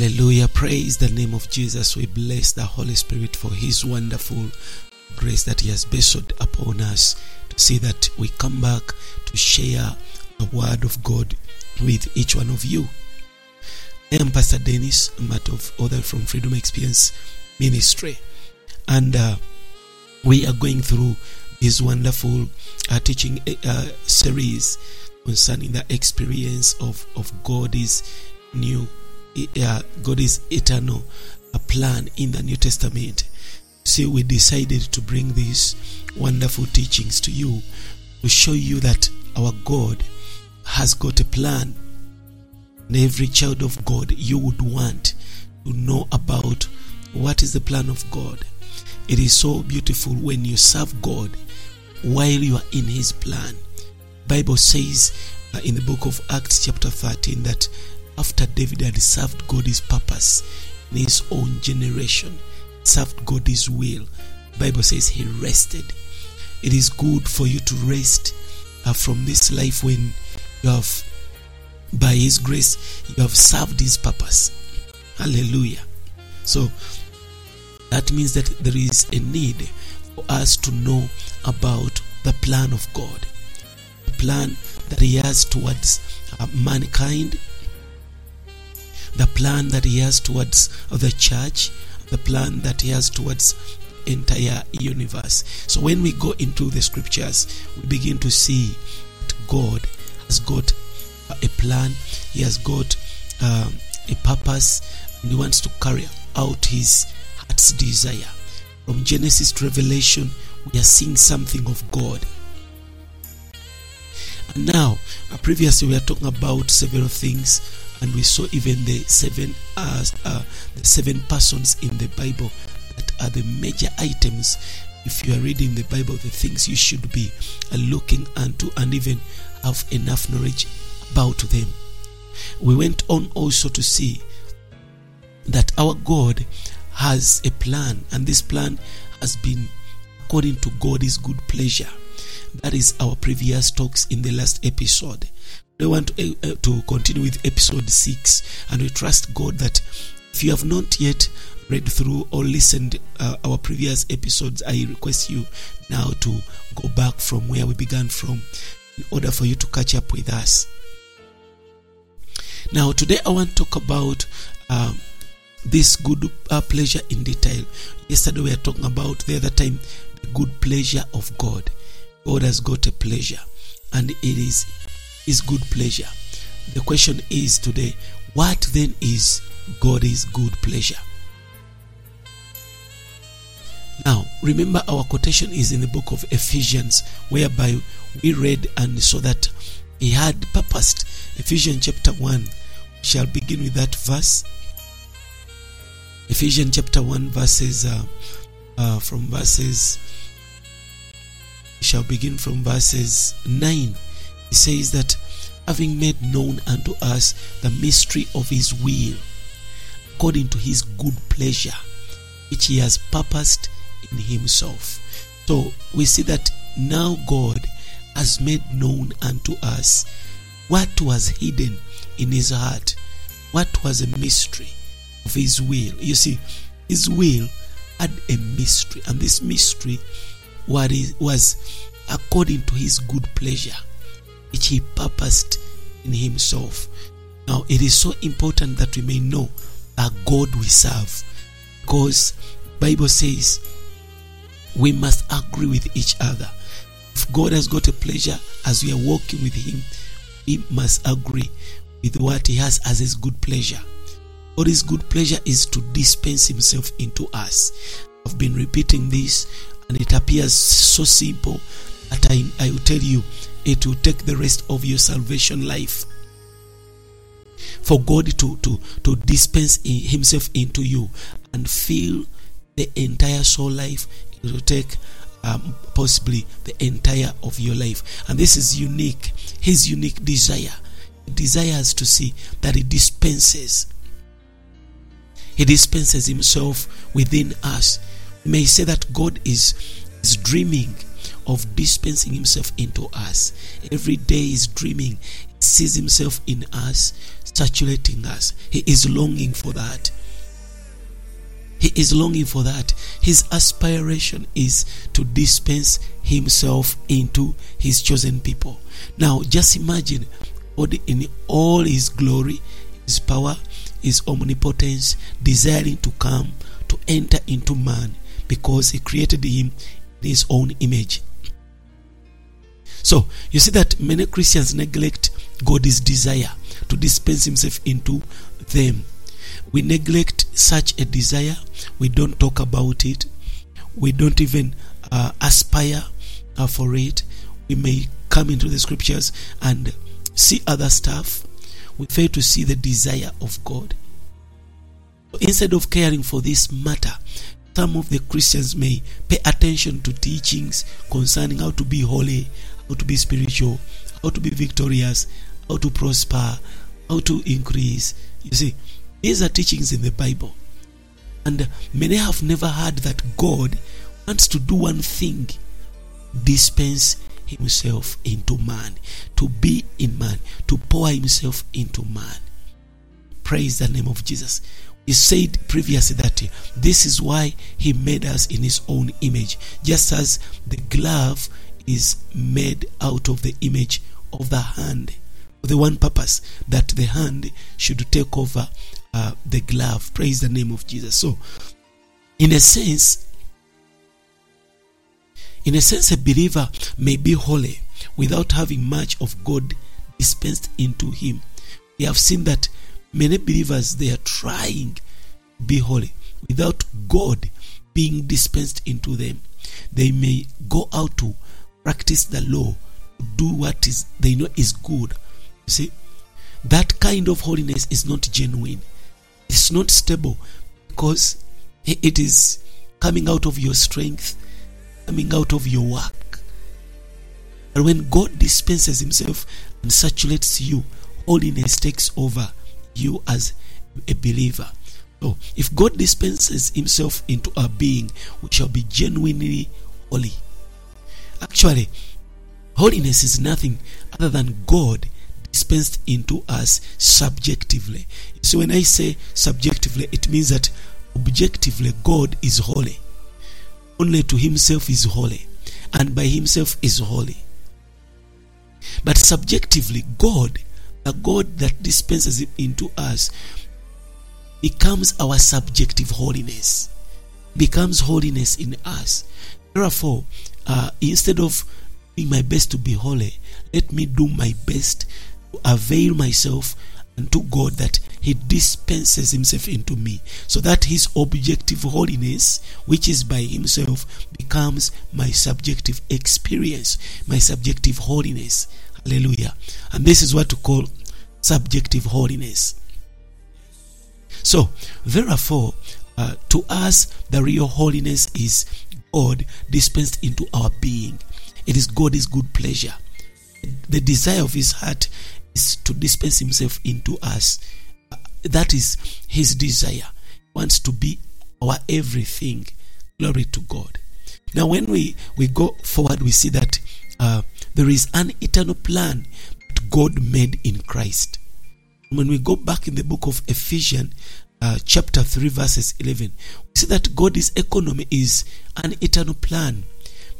Hallelujah. Praise the name of Jesus. We bless the Holy Spirit for His wonderful grace that He has bestowed upon us to see that we come back to share the Word of God with each one of you. I am Pastor Dennis, a matter of other from Freedom Experience Ministry, and uh, we are going through this wonderful uh, teaching uh, series concerning the experience of of God's new uh, God's eternal uh, plan in the New Testament. See, we decided to bring these wonderful teachings to you to show you that our God has got a plan. And every child of God, you would want to know about what is the plan of God. It is so beautiful when you serve God while you are in His plan. Bible says uh, in the book of Acts, chapter 13, that after David had served God's purpose in his own generation, served God's will, Bible says he rested. It is good for you to rest uh, from this life when you have, by His grace, you have served His purpose. Hallelujah. So that means that there is a need for us to know about the plan of God, the plan that He has towards uh, mankind, the plan that He has towards the church, the plan that He has towards entire universe. So when we go into the scriptures, we begin to see that God has got a plan, He has got um, a purpose, and He wants to carry out His heart's desire. From Genesis to Revelation, we are seeing something of God. And now, uh, previously we are talking about several things, and we saw even the seven uh, uh, the seven persons in the Bible that are the major items. If you are reading the Bible, the things you should be uh, looking unto, and even have enough knowledge about them. We went on also to see that our God has a plan, and this plan has been according to God's good pleasure. That is our previous talks in the last episode. We want to, uh, to continue with episode 6, and we trust God that if you have not yet read through or listened uh, our previous episodes, I request you now to go back from where we began from in order for you to catch up with us. Now, today I want to talk about um, this good uh, pleasure in detail. Yesterday we were talking about the other time the good pleasure of God. God has got a pleasure, and it is His good pleasure. The question is today, what then is God's good pleasure? Now, remember our quotation is in the book of Ephesians, whereby we read and saw that He had purposed. Ephesians chapter 1 we shall begin with that verse. Ephesians chapter 1, verses uh, uh, from verses shall begin from verses 9. He says that having made known unto us the mystery of his will, according to his good pleasure, which he has purposed in himself. So we see that now God has made known unto us what was hidden in his heart, what was a mystery of his will. You see, his will had a mystery, and this mystery was according to his good pleasure, which he purposed in himself. Now, it is so important that we may know that God we serve, because Bible says we must agree with each other. If God has got a pleasure as we are walking with Him, we must agree with what He has as His good pleasure. What His good pleasure is to dispense Himself into us. I've been repeating this, and it appears so simple that I, I will tell you it will take the rest of your salvation life for God to, to, to dispense Himself into you and fill the entire soul life. It will take um, possibly the entire of your life. And this is unique. His unique desire. He desires to see that He dispenses. He dispenses Himself within us. We may say that God is, is dreaming of dispensing Himself into us. Every day is dreaming he sees himself in us, saturating us. He is longing for that. He is longing for that. His aspiration is to dispense himself into his chosen people. Now, just imagine God in all his glory, his power, his omnipotence, desiring to come to enter into man because he created him in his own image. So, you see that many Christians neglect God's desire to dispense himself into them. We neglect such a desire. We don't talk about it. We don't even uh, aspire uh, for it. We may come into the scriptures and see other stuff. We fail to see the desire of God. Instead of caring for this matter, some of the Christians may pay attention to teachings concerning how to be holy, how to be spiritual, how to be victorious, how to prosper, how to increase. You see, these are teachings in the Bible. And many have never heard that God wants to do one thing dispense himself into man, to be in man, to pour himself into man. Praise the name of Jesus. He said previously that this is why he made us in his own image, just as the glove is made out of the image of the hand. For The one purpose that the hand should take over uh, the glove. Praise the name of Jesus. So, in a sense, in a sense, a believer may be holy without having much of God dispensed into him. We have seen that many believers they are trying to be holy without God being dispensed into them. They may go out to practice the law, do what is they know is good. You see, that kind of holiness is not genuine. It's not stable because it is coming out of your strength, coming out of your work. But when God dispenses Himself and saturates you, holiness takes over you as a believer. So, if God dispenses Himself into our being, we shall be genuinely holy. Actually, holiness is nothing other than God dispensed into us subjectively. So, when I say subjectively, it means that objectively God is holy. Only to Himself is holy, and by Himself is holy. But subjectively, God, the God that dispenses it into us, becomes our subjective holiness, becomes holiness in us. Therefore, uh, instead of doing my best to be holy, let me do my best to avail myself unto God that He dispenses Himself into me, so that His objective holiness, which is by Himself, becomes my subjective experience, my subjective holiness. Hallelujah. And this is what to call subjective holiness. So, therefore, uh, to us, the real holiness is God dispensed into our being. It is God's good pleasure. The desire of His heart is to dispense Himself into us. That is His desire. He wants to be our everything. Glory to God. Now, when we, we go forward, we see that uh, there is an eternal plan that God made in Christ. When we go back in the book of Ephesians, uh, chapter 3, verses 11, we see that God's economy is an eternal plan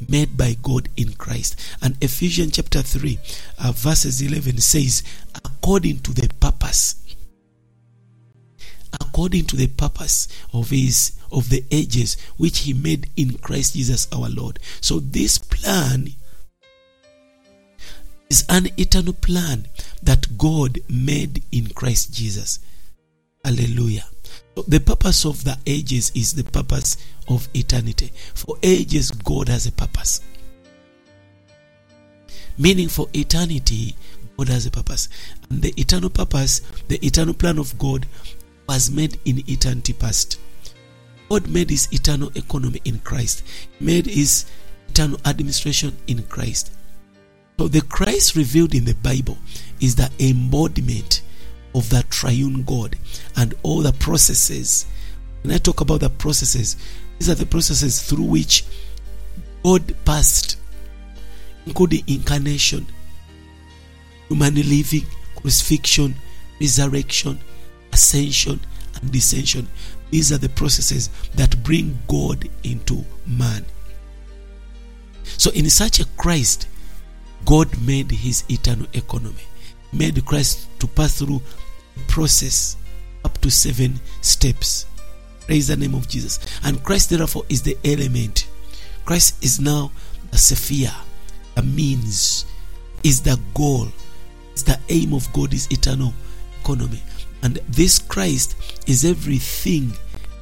made by God in Christ. And Ephesians chapter 3, uh, verses 11 says, according to the purpose according to the purpose of his of the ages which he made in Christ Jesus our Lord. So this plan is an eternal plan that God made in Christ Jesus. Hallelujah. So the purpose of the ages is the purpose of eternity. For ages, God has a purpose. Meaning, for eternity, God has a purpose. And the eternal purpose, the eternal plan of God, was made in eternity past. God made his eternal economy in Christ, made his eternal administration in Christ. So, the Christ revealed in the Bible is the embodiment of the triune God and all the processes. When I talk about the processes, these are the processes through which God passed, including incarnation, human living, crucifixion, resurrection, ascension, and descension. These are the processes that bring God into man. So, in such a Christ, God made his eternal economy, made Christ to pass through process up to seven steps. Praise the name of Jesus. And Christ, therefore, is the element. Christ is now the sphere, the means, is the goal, is the aim of God, is eternal economy. And this Christ is everything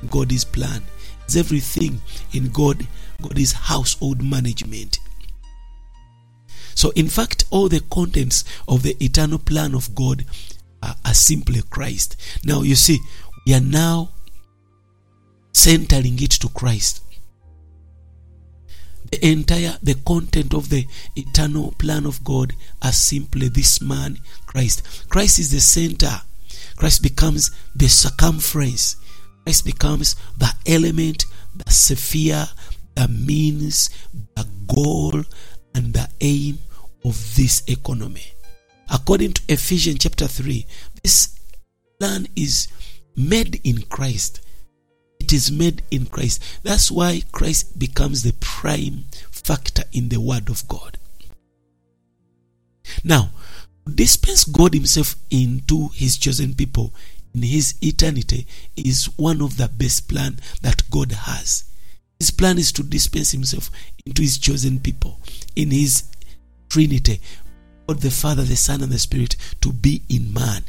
God is plan, is everything in God, God's household management. So, in fact, all the contents of the eternal plan of God are, are simply Christ. Now, you see, we are now centering it to Christ. The entire the content of the eternal plan of God are simply this man, Christ. Christ is the center. Christ becomes the circumference. Christ becomes the element, the sphere, the means, the goal, and the aim of this economy. According to Ephesians chapter 3, this plan is made in Christ. It is made in Christ. That's why Christ becomes the prime factor in the Word of God. Now, dispense God Himself into His chosen people in His eternity is one of the best plan that God has. His plan is to dispense Himself into His chosen people in His Trinity, God the Father, the Son, and the Spirit to be in man.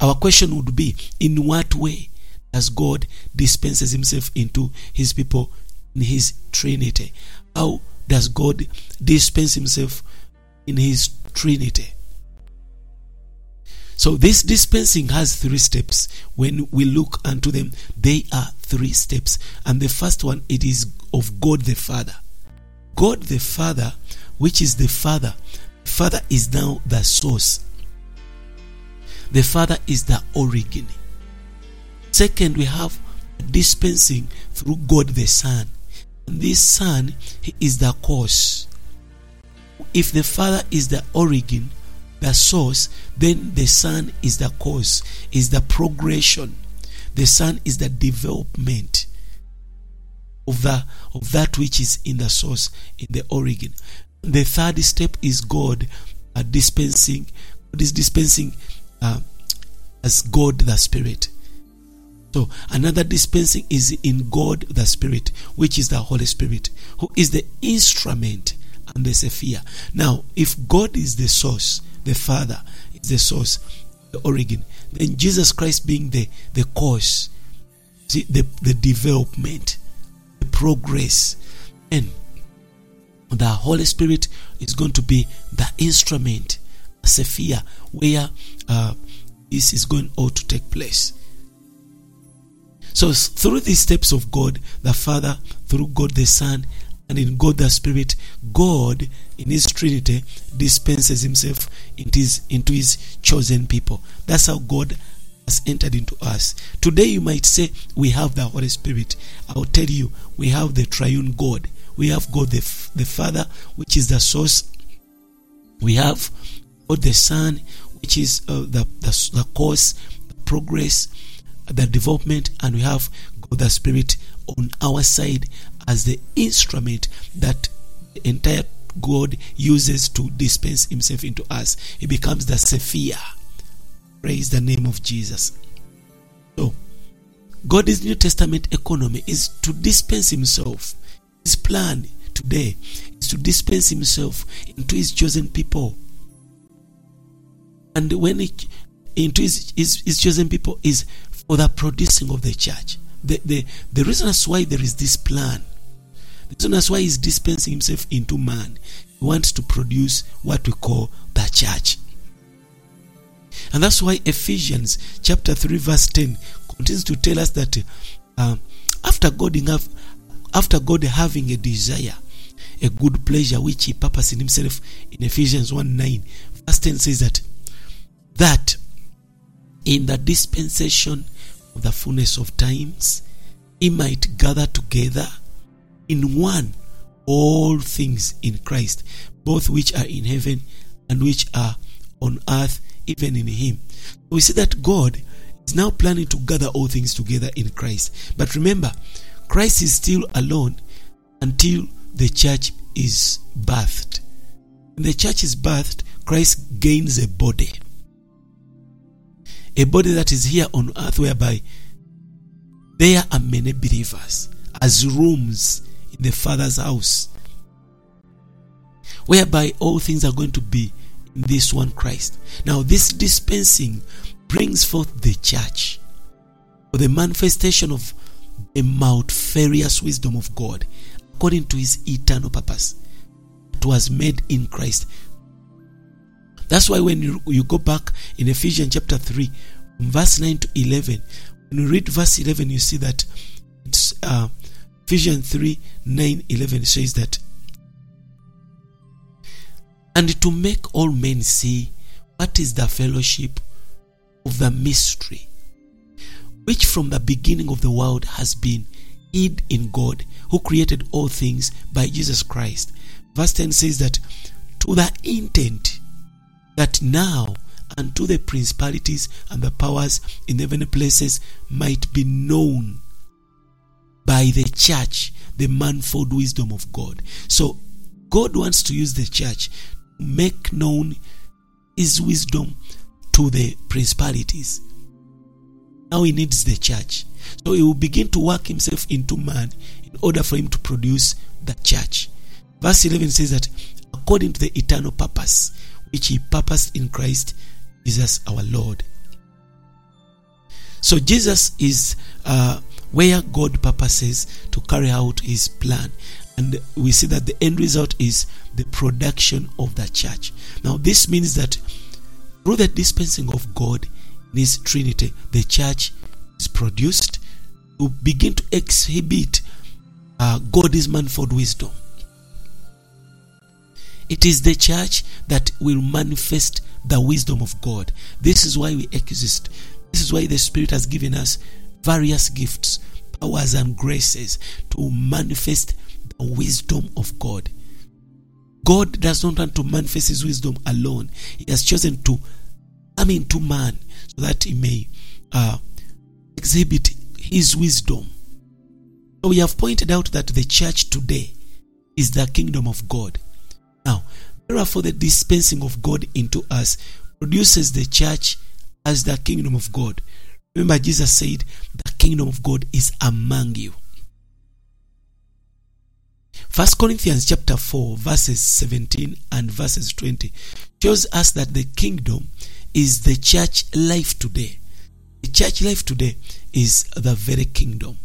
Our question would be in what way does God dispenses himself into his people in his Trinity? How does God dispense himself in his Trinity? So this dispensing has three steps. When we look unto them, they are three steps. And the first one, it is of God the Father. God the Father, which is the Father, Father is now the source. The Father is the origin. Second, we have dispensing through God the Son. And this Son is the cause. If the Father is the origin, the source, then the Son is the cause, is the progression. The Son is the development of the of that which is in the source, in the origin. The third step is God uh, dispensing. God is dispensing uh, as God the Spirit. So another dispensing is in God the Spirit, which is the Holy Spirit, who is the instrument and the sphere. Now, if God is the source, the Father is the source, the origin, then Jesus Christ being the, the cause, see, the, the development, the progress, and the Holy Spirit is going to be the instrument, a sphere, where uh, this is going all to take place. So, through these steps of God the Father, through God the Son, and in God the Spirit, God in His Trinity dispenses Himself into His, into his chosen people. That's how God has entered into us. Today, you might say, We have the Holy Spirit. I'll tell you, we have the triune God. We have God the, the Father, which is the source. We have God the Son, which is uh, the, the, the cause, the progress, the development, and we have God the Spirit on our side as the instrument that the entire God uses to dispense Himself into us. He becomes the sphere. Praise the name of Jesus. So, God's New Testament economy is to dispense Himself. His plan today is to dispense Himself into His chosen people. And when he, into his, his, his chosen people is for the producing of the church. The, the, the reason that's why there is this plan, the reason that's why he's dispensing himself into man, he wants to produce what we call the church. And that's why Ephesians chapter 3 verse 10 continues to tell us that uh, after God enough, after God having a desire, a good pleasure which he purposed in himself in Ephesians 1 9, verse 10 says that that in the dispensation of the fullness of times he might gather together in one all things in Christ, both which are in heaven and which are on earth, even in him. We see that God is now planning to gather all things together in Christ. But remember, Christ is still alone until the church is birthed. When the church is birthed, Christ gains a body. A body that is here on earth, whereby there are many believers as rooms in the Father's house, whereby all things are going to be in this one Christ. Now, this dispensing brings forth the church for the manifestation of the multifarious wisdom of God according to his eternal purpose. It was made in Christ. That's why when you, you go back in Ephesians chapter 3, verse 9 to 11, when you read verse 11, you see that it's uh, Ephesians 3 9 11 says that, and to make all men see what is the fellowship of the mystery, which from the beginning of the world has been hid in God, who created all things by Jesus Christ. Verse 10 says that, to the intent that now unto the principalities and the powers in heavenly places might be known by the church the manifold wisdom of God. So God wants to use the church to make known his wisdom to the principalities. Now he needs the church. So he will begin to work himself into man in order for him to produce the church. Verse 11 says that according to the eternal purpose which he purposed in Christ Jesus our Lord. So Jesus is uh, where God purposes to carry out his plan. And we see that the end result is the production of the church. Now, this means that through the dispensing of God in his Trinity, the church is produced to begin to exhibit uh, God's manifold wisdom. It is the church that will manifest the wisdom of God. This is why we exist. This is why the Spirit has given us various gifts, powers, and graces to manifest the wisdom of God. God does not want to manifest His wisdom alone. He has chosen to come into man that He may uh, exhibit His wisdom. So we have pointed out that the church today is the kingdom of God. Now, therefore, the dispensing of God into us produces the church as the kingdom of God. Remember, Jesus said, The kingdom of God is among you. First Corinthians chapter 4, verses 17 and verses 20 shows us that the kingdom is the church life today. The church life today is the very kingdom.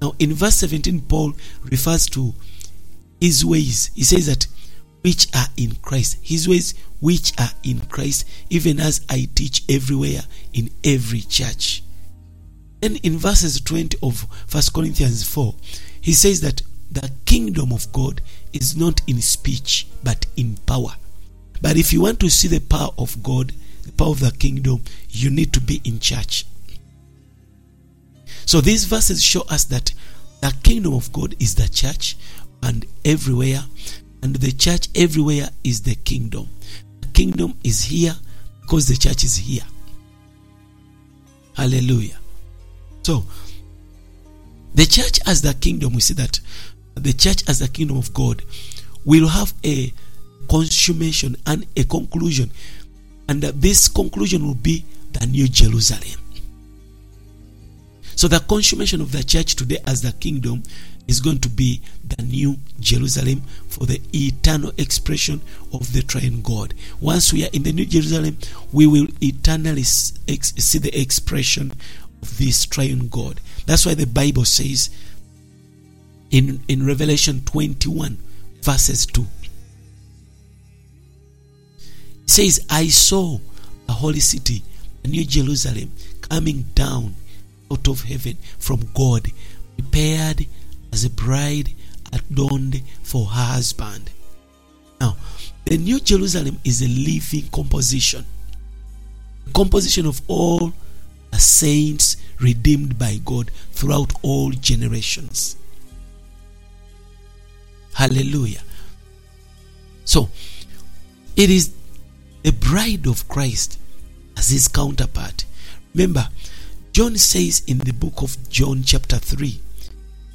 Now, in verse 17, Paul refers to his ways. He says that which are in Christ, his ways which are in Christ, even as I teach everywhere in every church. Then in verses 20 of First Corinthians 4, he says that the kingdom of God is not in speech but in power. But if you want to see the power of God, the power of the kingdom, you need to be in church. So these verses show us that the kingdom of God is the church and everywhere, and the church everywhere is the kingdom. The kingdom is here because the church is here. Hallelujah. So, the church as the kingdom, we see that the church as the kingdom of God will have a consummation and a conclusion. And this conclusion will be the New Jerusalem. So, the consummation of the church today as the kingdom is going to be the New Jerusalem for the eternal expression of the triune God. Once we are in the New Jerusalem, we will eternally see the expression of this triune God. That's why the Bible says in, in Revelation 21, verses 2. Says, I saw a holy city, a New Jerusalem, coming down out of heaven from God, prepared as a bride adorned for her husband. Now, the New Jerusalem is a living composition, a composition of all the saints redeemed by God throughout all generations. Hallelujah. So, it is the bride of Christ as his counterpart. Remember, John says in the book of John, chapter 3,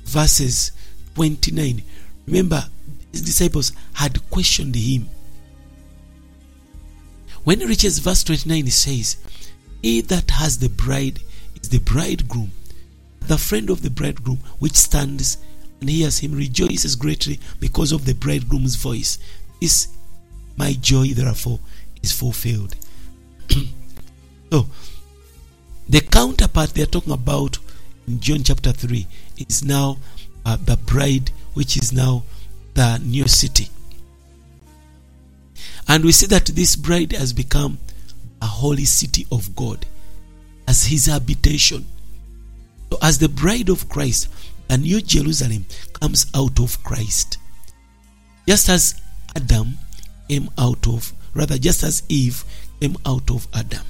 verses 29, remember, his disciples had questioned him. When he reaches verse 29, he says, He that has the bride is the bridegroom. The friend of the bridegroom which stands and hears him rejoices greatly because of the bridegroom's voice. This my joy, therefore, is fulfilled. so, the counterpart they are talking about in John chapter 3 is now uh, the bride, which is now the new city. And we see that this bride has become a holy city of God as his habitation. So, as the bride of Christ, a new Jerusalem comes out of Christ. Just as Adam came out of, rather, just as Eve came out of Adam.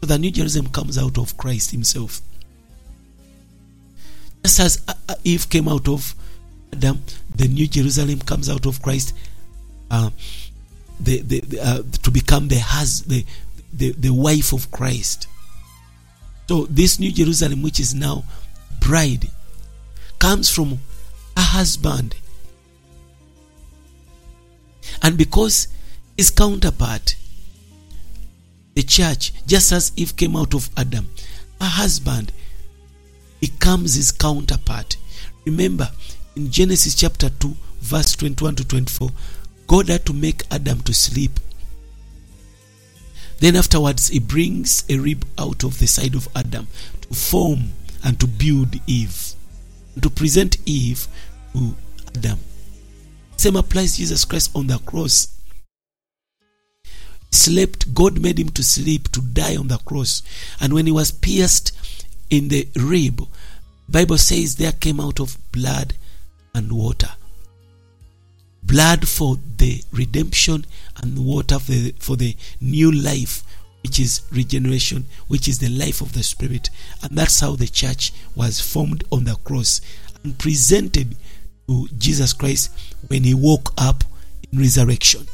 So the new Jerusalem comes out of Christ Himself. Just as Eve came out of Adam, the new Jerusalem comes out of Christ uh, the, the, the uh, to become the, hus- the, the, the wife of Christ. So this new Jerusalem, which is now bride, comes from a husband. And because his counterpart, the church, just as Eve came out of Adam, a husband becomes his counterpart. Remember, in Genesis chapter 2, verse 21 to 24, God had to make Adam to sleep. Then afterwards, he brings a rib out of the side of Adam to form and to build Eve, to present Eve to Adam. Same applies Jesus Christ on the cross. Slept, God made him to sleep, to die on the cross. And when he was pierced in the rib, Bible says there came out of blood and water. Blood for the redemption and water for the, for the new life, which is regeneration, which is the life of the Spirit. And that's how the church was formed on the cross and presented to Jesus Christ when he woke up in resurrection.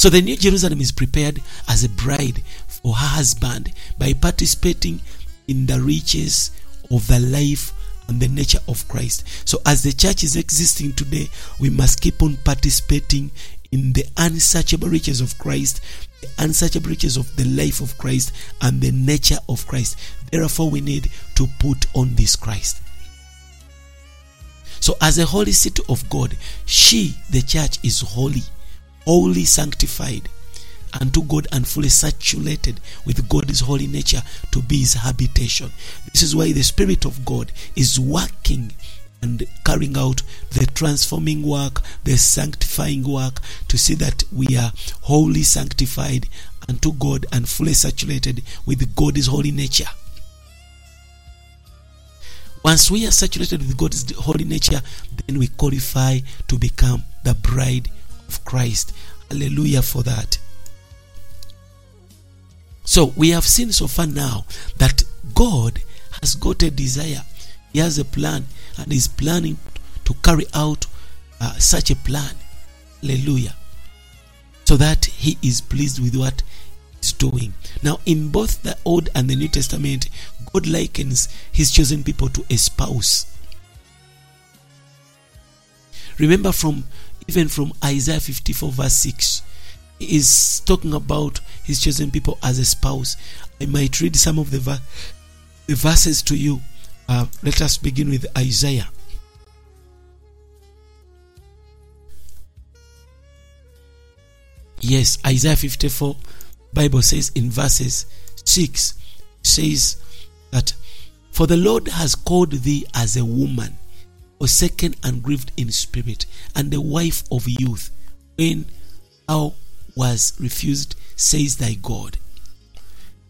So the New Jerusalem is prepared as a bride for her husband by participating in the riches of the life and the nature of Christ. So as the church is existing today, we must keep on participating in the unsearchable riches of Christ, the unsearchable riches of the life of Christ and the nature of Christ. Therefore, we need to put on this Christ. So, as a holy city of God, she, the church, is holy, wholly sanctified unto God and fully saturated with God's holy nature to be his habitation. This is why the Spirit of God is working and carrying out the transforming work, the sanctifying work to see that we are wholly sanctified unto God and fully saturated with God's holy nature. Once we are saturated with God's holy nature, then we qualify to become the bride of Christ. Hallelujah for that. So we have seen so far now that God has got a desire, He has a plan, and is planning to carry out uh, such a plan. Hallelujah. So that He is pleased with what He's doing. Now, in both the Old and the New Testament, God likens His chosen people to a spouse. Remember from even from Isaiah 54, verse 6 is talking about his chosen people as a spouse. I might read some of the, ver- the verses to you. Uh, let us begin with Isaiah. Yes, Isaiah 54, Bible says in verses 6, says that, For the Lord has called thee as a woman, forsaken and grieved in spirit, and the wife of youth, when thou was refused, says thy God.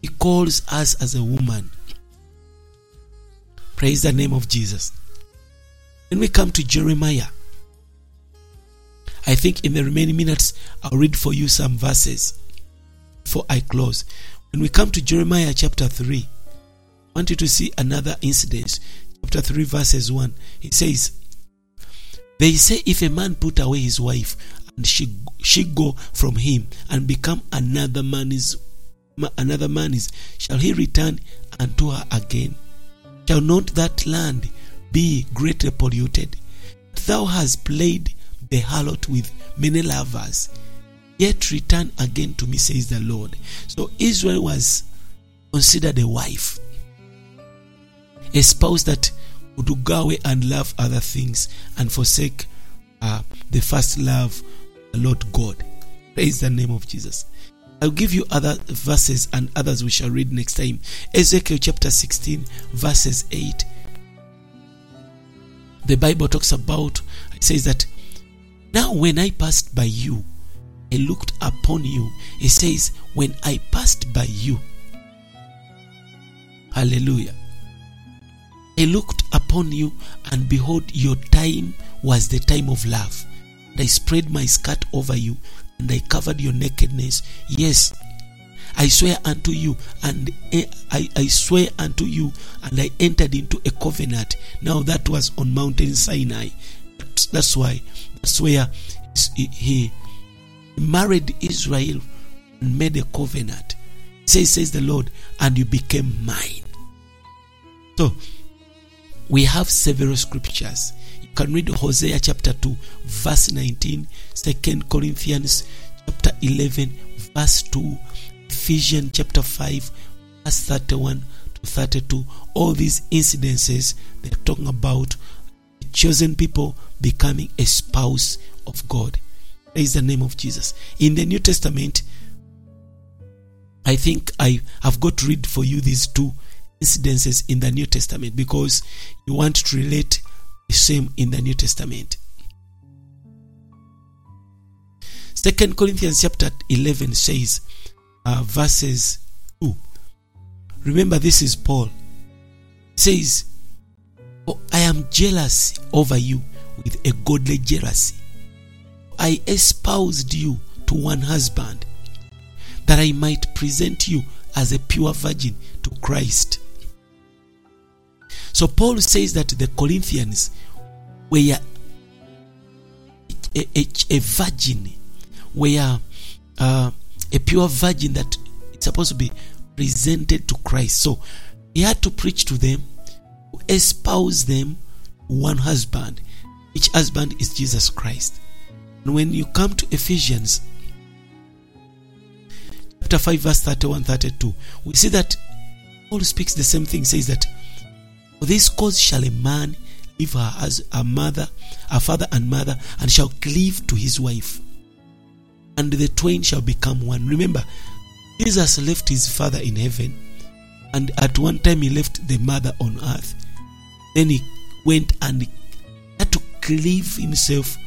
He calls us as a woman. Praise the name of Jesus. When we come to Jeremiah, I think in the remaining minutes I'll read for you some verses before I close. When we come to Jeremiah chapter 3, I want you to see another incident. Chapter 3, verses 1. He says, They say, If a man put away his wife and she she go from him and become another man's another man's shall he return unto her again? Shall not that land be greatly polluted? Thou hast played the harlot with many lovers yet return again to me says the lord. So israel was considered a wife a spouse that would go away and love other things and forsake uh, the first love the lord god praise the name of jesus I'll give you other verses and others we shall read next time. Ezekiel chapter 16, verses 8. The Bible talks about, it says that, Now when I passed by you, I looked upon you. It says, When I passed by you. Hallelujah. I looked upon you, and behold, your time was the time of love. And I spread my skirt over you, and I covered your nakedness. Yes, I swear unto you, and eh, I, I swear unto you, and I entered into a covenant. Now that was on Mountain Sinai. That's why, that's where he married Israel and made a covenant. Says, says the Lord, and you became mine. So, we have several scriptures You can read Hosea chapter 2, verse 19, 2 Corinthians chapter 11, verse 2, Ephesians chapter 5, verse 31 to 32. All these incidences, they're talking about chosen people becoming a spouse of God. Praise the name of Jesus. In the New Testament, I think I have got to read for you these two incidences in the New Testament because you want to relate the same in the New Testament. Second Corinthians chapter 11 says, uh, verses 2. Remember, this is Paul. says, oh, I am jealous over you with a godly jealousy. I espoused you to one husband, that I might present you as a pure virgin to Christ. So Paul says that the Corinthians were a, a, a virgin, were uh, a pure virgin that it's supposed to be presented to Christ. So he had to preach to them, espouse them one husband. Each husband is Jesus Christ. And when you come to Ephesians chapter 5, verse 31 32, we see that Paul speaks the same thing, says that for this cause shall a man leave her as a mother, a father and mother, and shall cleave to his wife. And the twain shall become one. Remember, Jesus left his father in heaven, and at one time he left the mother on earth. Then he went and had to cleave himself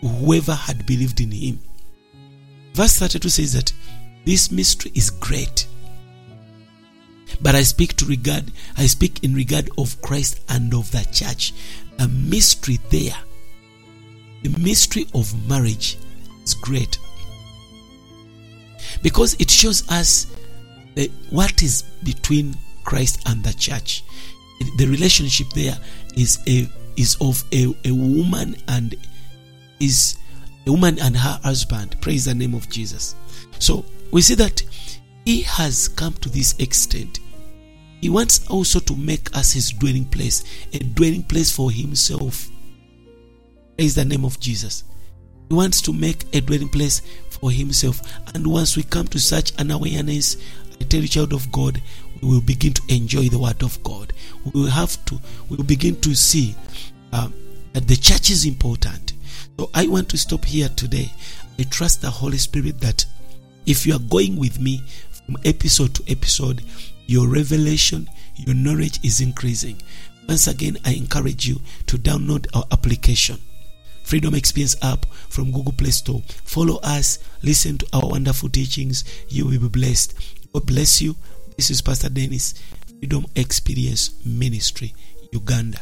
to whoever had believed in him. Verse 32 says that this mystery is great but I speak to regard, I speak in regard of Christ and of the church. The mystery there, the mystery of marriage is great. Because it shows us what is between Christ and the church. The relationship there is a is of a, a woman and is a woman and her husband. Praise the name of Jesus. So we see that he has come to this extent he wants also to make us his dwelling place, a dwelling place for himself. Praise the name of Jesus. He wants to make a dwelling place for himself. And once we come to such an awareness, I tell you, child of God, we will begin to enjoy the word of God. We will have to, we will begin to see uh, that the church is important. So I want to stop here today. I trust the Holy Spirit that if you are going with me episode to episode, your revelation, your knowledge is increasing. Once again, I encourage you to download our application, Freedom Experience app from Google Play Store. Follow us, listen to our wonderful teachings. You will be blessed. God bless you. This is Pastor Dennis, Freedom Experience Ministry, Uganda.